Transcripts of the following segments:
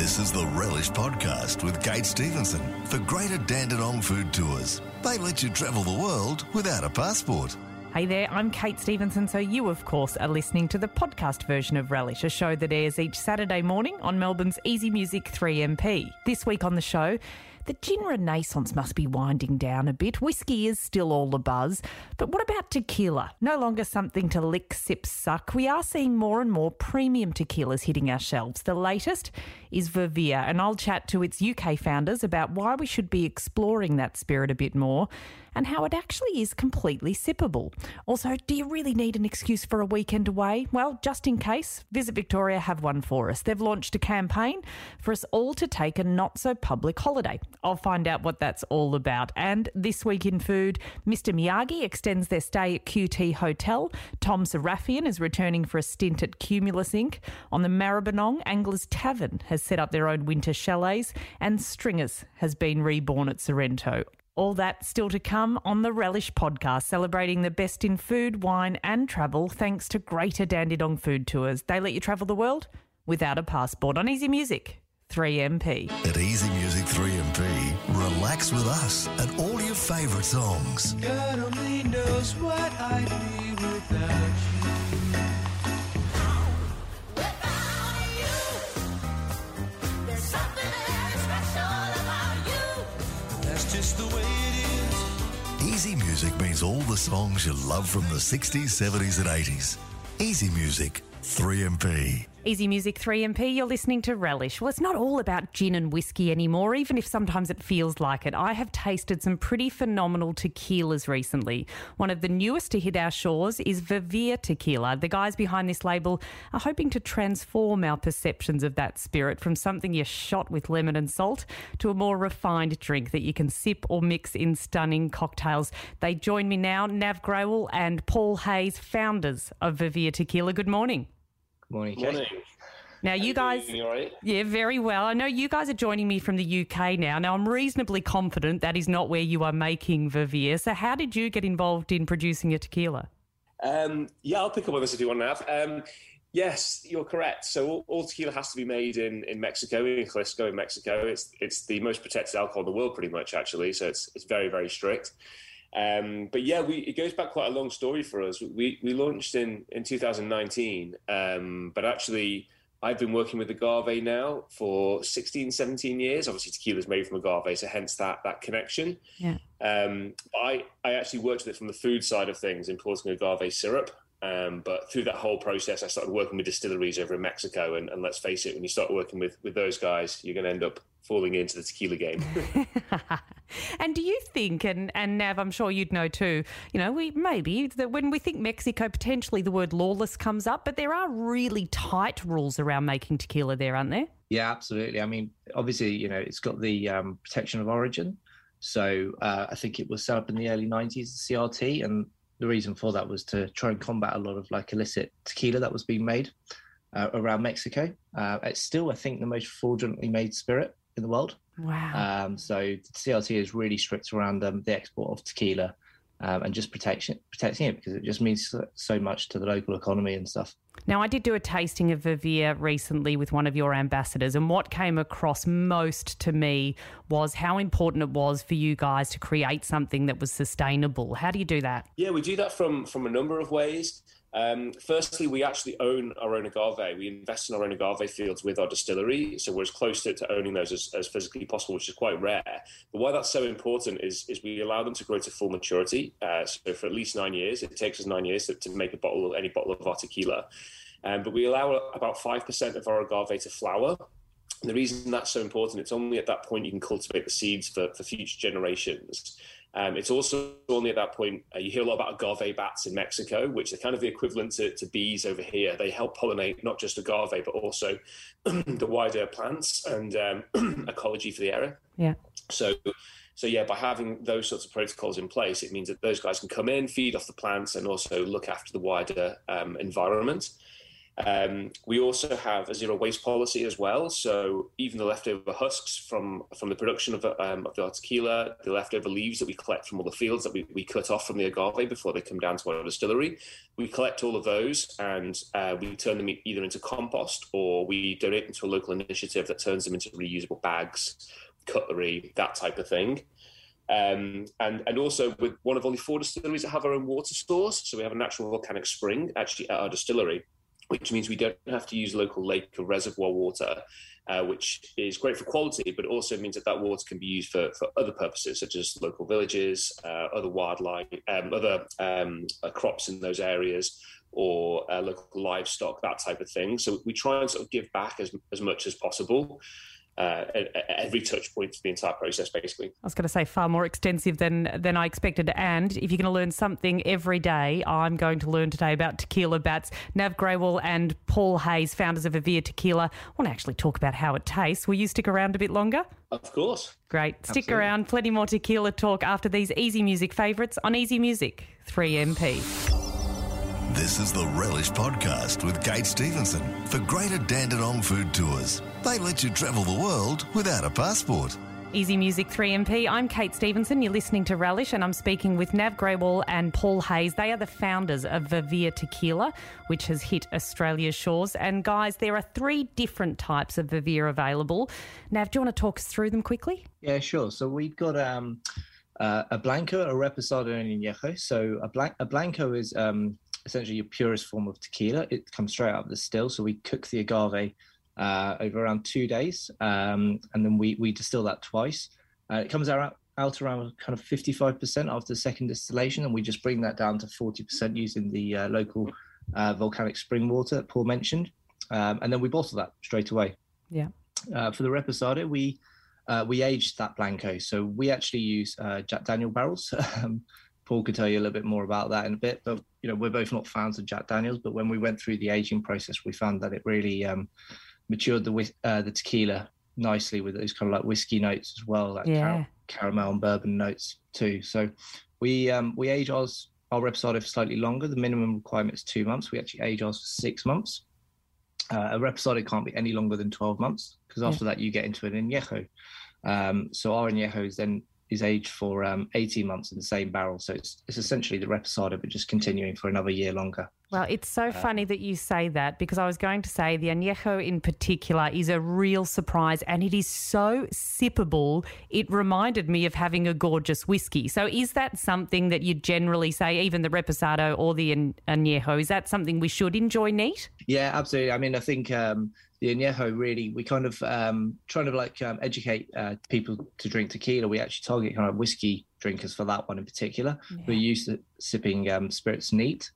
This is the Relish Podcast with Kate Stevenson for Greater Dandenong Food Tours. They let you travel the world without a passport. Hey there, I'm Kate Stevenson. So, you, of course, are listening to the podcast version of Relish, a show that airs each Saturday morning on Melbourne's Easy Music 3MP. This week on the show, the gin renaissance must be winding down a bit. Whiskey is still all the buzz. But what about tequila? No longer something to lick, sip, suck. We are seeing more and more premium tequilas hitting our shelves. The latest is Vivir, and I'll chat to its UK founders about why we should be exploring that spirit a bit more and how it actually is completely sippable. Also, do you really need an excuse for a weekend away? Well, just in case, Visit Victoria have one for us. They've launched a campaign for us all to take a not so public holiday. I'll find out what that's all about. And this week in food, Mr. Miyagi extends their stay at QT Hotel. Tom Sarafian is returning for a stint at Cumulus Inc. On the Maribyrnong, Anglers Tavern has set up their own winter chalets, and Stringers has been reborn at Sorrento. All that still to come on the Relish podcast, celebrating the best in food, wine, and travel thanks to Greater Dandenong Food Tours. They let you travel the world without a passport on Easy Music 3MP. At Easy Music 3MP, relax with us and all your favourite songs. God only knows what I'd be without Without you, there's something very special about you. you. That's just the way it is. Easy Music means all the songs you love from the 60s, 70s, and 80s. Easy Music 3MP. Easy Music 3MP, you're listening to Relish. Well, it's not all about gin and whiskey anymore, even if sometimes it feels like it. I have tasted some pretty phenomenal tequilas recently. One of the newest to hit our shores is Vivir Tequila. The guys behind this label are hoping to transform our perceptions of that spirit from something you're shot with lemon and salt to a more refined drink that you can sip or mix in stunning cocktails. They join me now, Nav Grewal and Paul Hayes, founders of Vivir Tequila. Good morning. Morning, Kate. Morning. Now, you guys. You all right? Yeah, very well. I know you guys are joining me from the UK now. Now, I'm reasonably confident that is not where you are making Vivir. So, how did you get involved in producing a tequila? Um, yeah, I'll pick up on this if you want to have. Um, yes, you're correct. So all, all tequila has to be made in, in Mexico, in Jalisco, in Mexico. It's it's the most protected alcohol in the world, pretty much, actually. So it's it's very very strict. Um, but yeah, we, it goes back quite a long story for us. We we launched in in 2019, um, but actually. I've been working with agave now for 16, 17 years. Obviously, tequila is made from agave, so hence that that connection. Yeah. Um, I I actually worked with it from the food side of things, importing agave syrup. Um, but through that whole process, I started working with distilleries over in Mexico. And, and let's face it, when you start working with with those guys, you're going to end up falling into the tequila game. And do you think, and, and Nav, I'm sure you'd know too, you know, we maybe that when we think Mexico, potentially the word lawless comes up, but there are really tight rules around making tequila there, aren't there? Yeah, absolutely. I mean, obviously, you know, it's got the um, protection of origin. So uh, I think it was set up in the early 90s, the CRT. And the reason for that was to try and combat a lot of like illicit tequila that was being made uh, around Mexico. Uh, it's still, I think, the most fraudulently made spirit in the world. Wow. Um, so CRT is really strict around um, the export of tequila um, and just protection, protecting it because it just means so, so much to the local economy and stuff. Now, I did do a tasting of Vivir recently with one of your ambassadors, and what came across most to me was how important it was for you guys to create something that was sustainable. How do you do that? yeah, we do that from from a number of ways. Um, firstly, we actually own our own agave. We invest in our own agave fields with our distillery, so we're as close to, to owning those as, as physically possible, which is quite rare. But why that's so important is, is we allow them to grow to full maturity. Uh, so for at least nine years, it takes us nine years to, to make a bottle, any bottle of our tequila. Um, but we allow about five percent of our agave to flower. And the reason that's so important, it's only at that point you can cultivate the seeds for, for future generations. Um, it's also only at that point, uh, you hear a lot about agave bats in Mexico, which are kind of the equivalent to, to bees over here. They help pollinate not just agave, but also the wider plants and um, ecology for the area. Yeah. So, so yeah, by having those sorts of protocols in place, it means that those guys can come in, feed off the plants, and also look after the wider um, environment. Um, we also have a zero waste policy as well. So even the leftover husks from from the production of, um, of the tequila, the leftover leaves that we collect from all the fields that we, we cut off from the agave before they come down to our distillery, we collect all of those and uh, we turn them either into compost or we donate them to a local initiative that turns them into reusable bags, cutlery, that type of thing. Um, and and also with one of only four distilleries that have our own water source, so we have a natural volcanic spring actually at our distillery, which means we don't have to use local lake or reservoir water, uh, which is great for quality, but also means that that water can be used for, for other purposes, such as local villages, uh, other wildlife, um, other um, uh, crops in those areas, or uh, local livestock, that type of thing. So we try and sort of give back as, as much as possible. Uh, at, at every touch point of the entire process, basically. I was going to say far more extensive than than I expected. And if you're going to learn something every day, I'm going to learn today about tequila bats. Nav Grewal and Paul Hayes, founders of Vivir Tequila, want to actually talk about how it tastes. Will you stick around a bit longer? Of course. Great. Stick Absolutely. around. Plenty more tequila talk after these easy music favourites on Easy Music 3MP. This is the Relish Podcast with Kate Stevenson for Greater Dandenong Food Tours. They let you travel the world without a passport. Easy Music 3MP. I'm Kate Stevenson. You're listening to Relish, and I'm speaking with Nav Grewal and Paul Hayes. They are the founders of Vivir Tequila, which has hit Australia's shores. And guys, there are three different types of Vivir available. Nav, do you want to talk us through them quickly? Yeah, sure. So we've got um, uh, a blanco, a reposado, and a añejo. So a, blan- a blanco is um, essentially your purest form of tequila. It comes straight out of the still. So we cook the agave uh, over around two days, um, and then we we distill that twice. Uh, it comes out out around kind of 55% after the second distillation, and we just bring that down to 40% using the uh, local uh, volcanic spring water that Paul mentioned, um, and then we bottle that straight away. Yeah. Uh, for the reposado, we uh, we aged that blanco. So we actually use uh, Jack Daniel barrels. Um, Paul could tell you a little bit more about that in a bit. But you know, we're both not fans of Jack Daniels. But when we went through the aging process, we found that it really um, matured the uh, the tequila nicely with those kind of like whiskey notes as well, like Yeah. car- caramel and bourbon notes too. So we um, we age ours our reposado for slightly longer. The minimum requirement is two months. We actually age ours for six months. Uh, a reposado can't be any longer than 12 months because after that you get into an añejo. Um, so our añejo is then is aged for um, 18 months in the same barrel. So it's, it's essentially the reposado, but just continuing for another year longer. Well, it's so funny that you say that because I was going to say the añejo in particular is a real surprise and it is so sippable. It reminded me of having a gorgeous whiskey. So, is that something that you generally say, even the reposado or the añejo, is that something we should enjoy neat? Yeah, absolutely. I mean, I think um, the añejo really, we kind of um, trying to like um, educate uh, people to drink tequila. We actually target kind of whiskey drinkers for that one in particular. We're used to sipping um, spirits neat,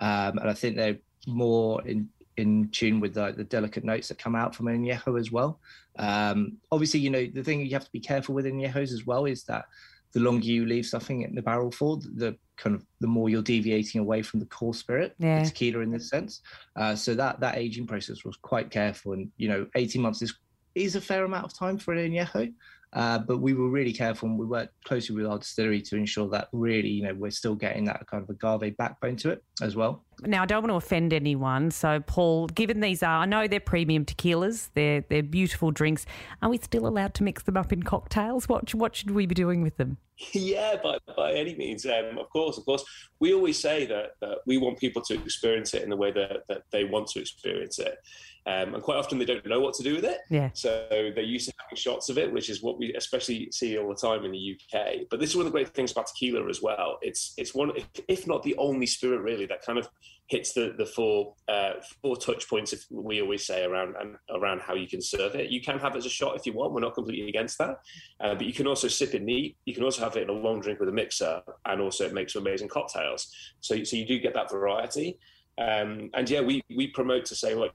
um, and I think they're more in in tune with the, the delicate notes that come out from an añejo as well. Um, obviously, you know the thing you have to be careful with añejos as well is that the longer you leave something in the barrel for, the kind of the more you're deviating away from the core spirit, Yeah. the tequila in this sense. Uh, so that that aging process was quite careful, and you know, 18 months is is a fair amount of time for an añejo. Uh, but we were really careful and we worked closely with our distillery to ensure that really, you know, we're still getting that kind of agave backbone to it as well. Now, I don't want to offend anyone. So, Paul, given these are, I know they're premium tequilas, they're, they're beautiful drinks. Are we still allowed to mix them up in cocktails? What, what should we be doing with them? Yeah, by, by any means. Um, of course, of course. We always say that, that we want people to experience it in the way that, that they want to experience it. Um, and quite often they don't know what to do with it. Yeah. So they're used to having shots of it, which is what we especially see all the time in the UK. But this is one of the great things about tequila as well. It's it's one, if, if not the only spirit really, that kind of hits the the four uh, four touch points. If we always say around and around how you can serve it, you can have it as a shot if you want. We're not completely against that, uh, but you can also sip it neat. You can also have it in a long drink with a mixer, and also it makes amazing cocktails. So so you do get that variety. Um, and yeah, we we promote to say, look,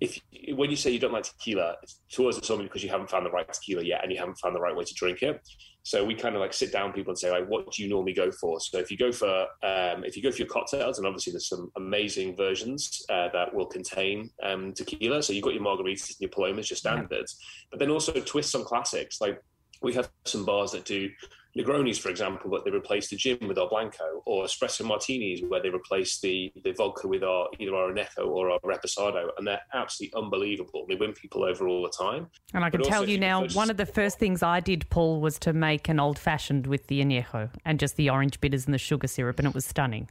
if when you say you don't like tequila, to us it's only because you haven't found the right tequila yet, and you haven't found the right way to drink it. So we kind of like sit down people and say, like, what do you normally go for? So if you go for um, if you go for your cocktails, and obviously there's some amazing versions uh, that will contain um, tequila. So you've got your margaritas and your palomas, your standards, but then also twist some classics. Like we have some bars that do Negronis, for example, but they replace the gin with our Blanco, or espresso martinis, where they replace the, the vodka with our either our Anejo or our Reposado, and they're absolutely unbelievable. They win people over all the time. And I can But tell you now, one of the first things I did, Paul, was to make an old fashioned with the añejo and just the orange bitters and the sugar syrup, and it was stunning.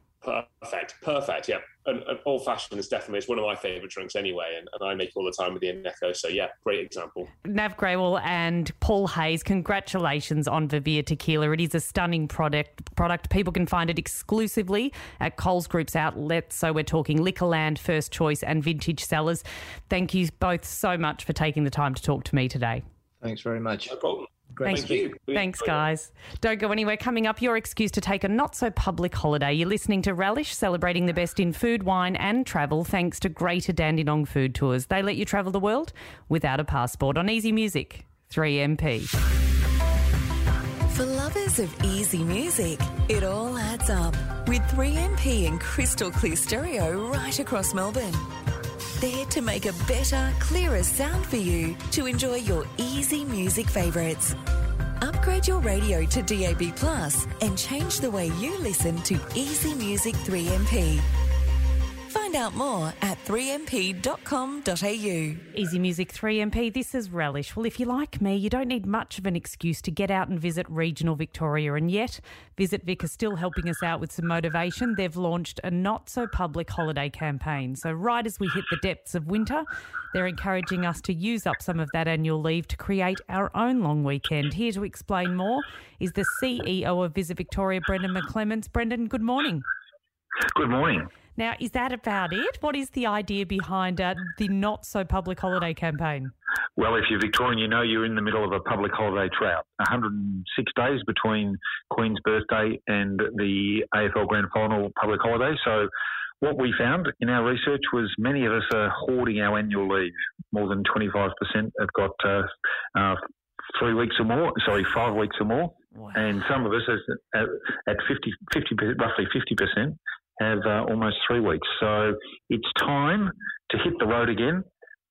Perfect, perfect. Yeah, and, and old fashioned is definitely it's one of my favourite drinks anyway, and, and I make all the time with the Anejo. So yeah, great example. Nav Grewal and Paul Hayes, congratulations on Vivir Tequila. It is a stunning product. Product people can find it exclusively at Coles Group's outlets. So we're talking Liquorland, First Choice, and Vintage Cellars. Thank you both so much for taking the time to talk to me today. Thanks very much. No problem. Great Thank Thank you. We Thanks, guys. Don't go anywhere. Coming up, your excuse to take a not so public holiday. You're listening to Relish, celebrating the best in food, wine, and travel thanks to Greater Dandenong Food Tours. They let you travel the world without a passport on Easy Music 3MP. For lovers of easy music, it all adds up with 3MP and crystal clear stereo right across Melbourne. There to make a better, clearer sound for you to enjoy your easy music favourites. Upgrade your radio to DAB Plus and change the way you listen to Easy Music 3MP. Find out more at 3mp.com.au. Easy Music 3MP, this is Relish. Well, if you're like me, you don't need much of an excuse to get out and visit regional Victoria, and yet Visit Vic is still helping us out with some motivation. They've launched a not so public holiday campaign. So, right as we hit the depths of winter, they're encouraging us to use up some of that annual leave to create our own long weekend. Here to explain more is the CEO of Visit Victoria, Brendan McClements. Brendan, good morning. Good morning. Now, is that about it? What is the idea behind uh, the not so public holiday campaign? Well, if you're Victorian, you know you're in the middle of a public holiday drought. 106 days between Queen's birthday and the AFL Grand Final public holiday. So, what we found in our research was many of us are hoarding our annual leave. More than 25% have got uh, uh, three weeks or more, sorry, five weeks or more. And some of us, at at 50, 50 roughly 50%, have uh, almost three weeks. So it's time to hit the road again,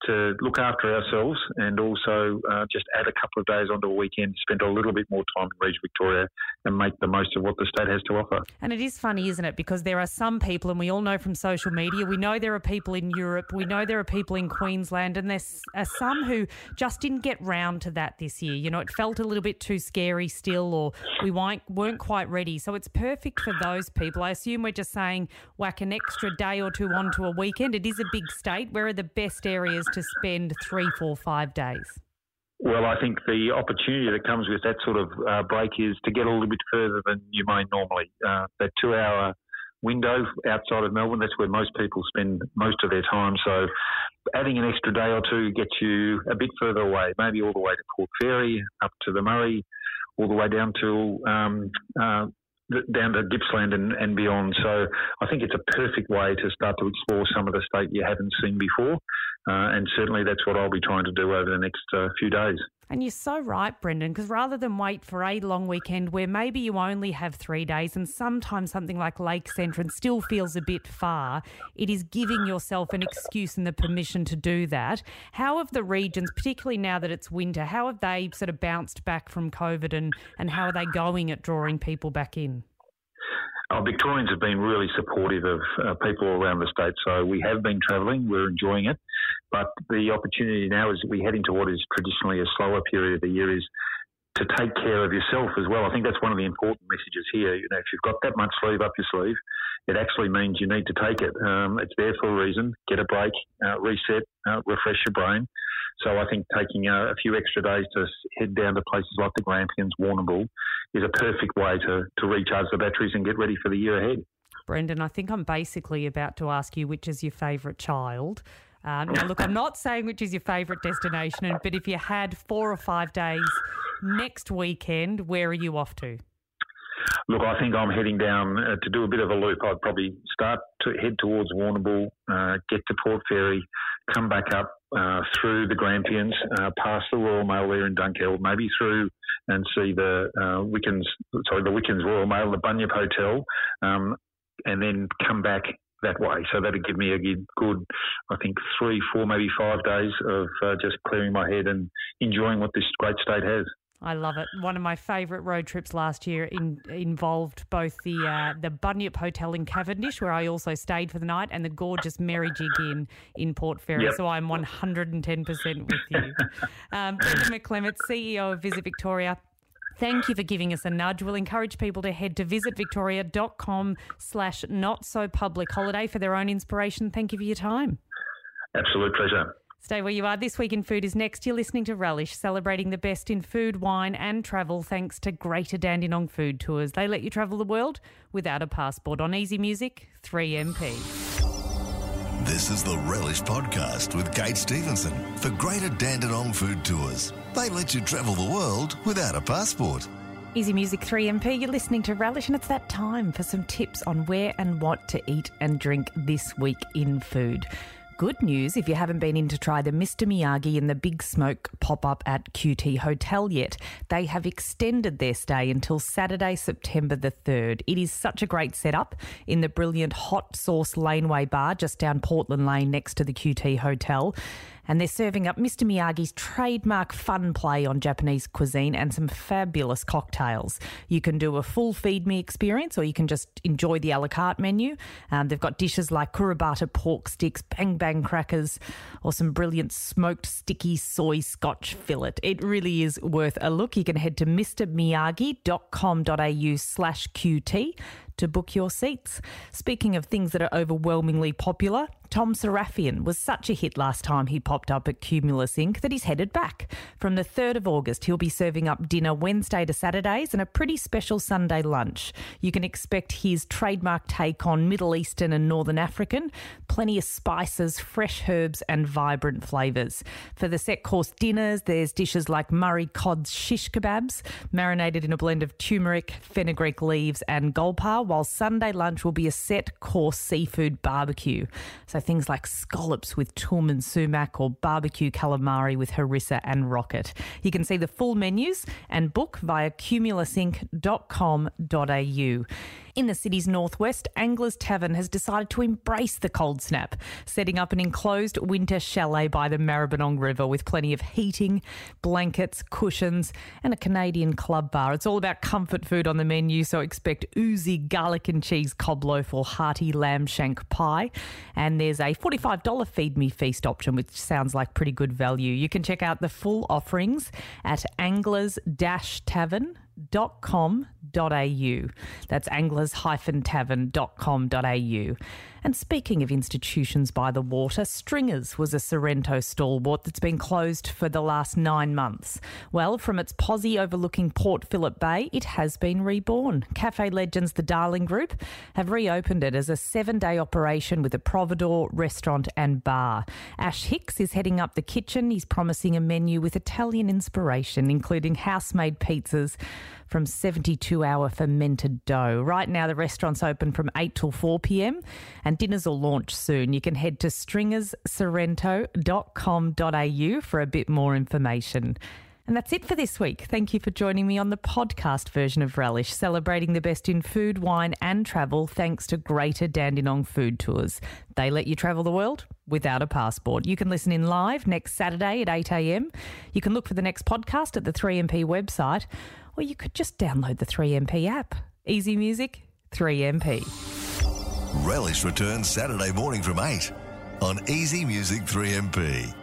to look after ourselves, and also uh, just add a couple of days onto a weekend, spend a little bit more time in Region Victoria, and make the most of what the state has to offer. And it is funny, isn't it? Because there are some people, and we all know from social media, we know there are people in Europe, we know there are people in Queensland, and there's are some who just didn't get round to that this year. You know, it felt a little bit too scary still, or we weren't quite ready. So it's perfect for those people. I assume we're just saying whack an extra day or two onto a weekend. It is a big state. Where are the best areas to spend three, four, five days? Well, I think the opportunity that comes with that sort of uh, break is to get a little bit further than you may normally. Uh, that two hour window outside of Melbourne, that's where most people spend most of their time. So adding an extra day or two gets you a bit further away, maybe all the way to Port Fairy, up to the Murray, all the way down to um, uh, down to Gippsland and, and beyond. So I think it's a perfect way to start to explore some of the state you haven't seen before. Uh, and certainly that's what I'll be trying to do over the next uh, few days. And you're so right, Brendan, because rather than wait for a long weekend where maybe you only have three days and sometimes something like Lakes Entrance still feels a bit far, it is giving yourself an excuse and the permission to do that. How have the regions, particularly now that it's winter, how have they sort of bounced back from COVID and, and how are they going at drawing people back in? Oh, Victorians have been really supportive of uh, people around the state. So we have been travelling, we're enjoying it. But the opportunity now is we head into what is traditionally a slower period of the year is to take care of yourself as well. I think that's one of the important messages here. You know, if you've got that much sleeve up your sleeve, it actually means you need to take it. Um, it's there for a reason. Get a break, uh, reset, uh, refresh your brain. So I think taking a, a few extra days to head down to places like the Grampians, Warrnambool, is a perfect way to, to recharge the batteries and get ready for the year ahead. Brendan, I think I'm basically about to ask you which is your favourite child. Uh, now, look, I'm not saying which is your favourite destination, but if you had four or five days next weekend, where are you off to? Look, I think I'm heading down uh, to do a bit of a loop. I'd probably start to head towards Warrnambool, uh, get to Port Fairy, come back up uh, through the Grampians, uh, past the Royal Mail there in Dunkeld, maybe through and see the uh, Wickens, sorry, the Wickens Royal Mail, the Bunyip Hotel, um, and then come back that way. So that'd give me a good, I think, three, four, maybe five days of uh, just clearing my head and enjoying what this great state has. I love it. One of my favourite road trips last year in, involved both the uh, the Bunyip Hotel in Cavendish, where I also stayed for the night, and the gorgeous Merrijig Inn in Port Fairy. Yep. So I'm 110% with you. Um, Brendan McClement, CEO of Visit Victoria. Thank you for giving us a nudge. We'll encourage people to head to visitvictoria.com slash not so public holiday for their own inspiration. Thank you for your time. Absolute pleasure. Stay where you are. This Week in Food is next. You're listening to Relish, celebrating the best in food, wine, and travel thanks to Greater Dandenong Food Tours. They let you travel the world without a passport on Easy Music 3MP. This is the Relish Podcast with Kate Stevenson for Greater Dandenong Food Tours. They let you travel the world without a passport. Easy Music 3MP, you're listening to Relish, and it's that time for some tips on where and what to eat and drink this week in food. Good news if you haven't been in to try the Mr. Miyagi and the Big Smoke pop up at QT Hotel yet. They have extended their stay until Saturday, September the 3rd. It is such a great setup in the brilliant Hot Sauce Laneway bar just down Portland Lane next to the QT Hotel. And they're serving up Mr. Miyagi's trademark fun play on Japanese cuisine and some fabulous cocktails. You can do a full feed me experience or you can just enjoy the a la carte menu. Um, they've got dishes like kurobuta pork sticks, bang bang crackers, or some brilliant smoked sticky soy scotch fillet. It really is worth a look. You can head to mrmiyagi.com.au slash QT to book your seats. Speaking of things that are overwhelmingly popular, Tom Sarafian was such a hit last time he popped up at Cumulus Inc. that he's headed back. From the 3rd of August, he'll be serving up dinner Wednesday to Saturdays and a pretty special Sunday lunch. You can expect his trademark take on Middle Eastern and Northern African, plenty of spices, fresh herbs, and vibrant flavours. For the set course dinners, there's dishes like Murray cod's shish kebabs, marinated in a blend of turmeric, fenugreek leaves, and golpar, while Sunday lunch will be a set course seafood barbecue. So things like scallops with toum and sumac or barbecue calamari with harissa and rocket. You can see the full menus and book via cumulusinc.com.au. In the city's northwest, Anglers Tavern has decided to embrace the cold snap, setting up an enclosed winter chalet by the Maribyrnong River with plenty of heating, blankets, cushions, and a Canadian club bar. It's all about comfort food on the menu, so expect oozy garlic and cheese cob loaf or hearty lamb shank pie. And there's a $45 feed me feast option, which sounds like pretty good value. You can check out the full offerings at anglers tavern anglers-tavern.com.au. That's anglers-tavern.com.au. And speaking of institutions by the water, Stringers was a Sorrento stalwart that's been closed for the last nine months. Well, from its posse overlooking Port Phillip Bay, it has been reborn. Cafe legends The Darling Group have reopened it as a seven day operation with a providore, restaurant, and bar. Ash Hicks is heading up the kitchen. He's promising a menu with Italian inspiration, including house made pizzas from 72 hour fermented dough. Right now, the restaurant's open from 8 till 4 pm and dinners will launch soon. You can head to stringerssorrento.com.au for a bit more information. And that's it for this week. Thank you for joining me on the podcast version of Relish, celebrating the best in food, wine, and travel thanks to Greater Dandenong Food Tours. They let you travel the world without a passport. You can listen in live next Saturday at 8am. You can look for the next podcast at the 3MP website, or you could just download the 3MP app. Easy Music, 3MP. Relish returns Saturday morning from 8 on Easy Music 3MP.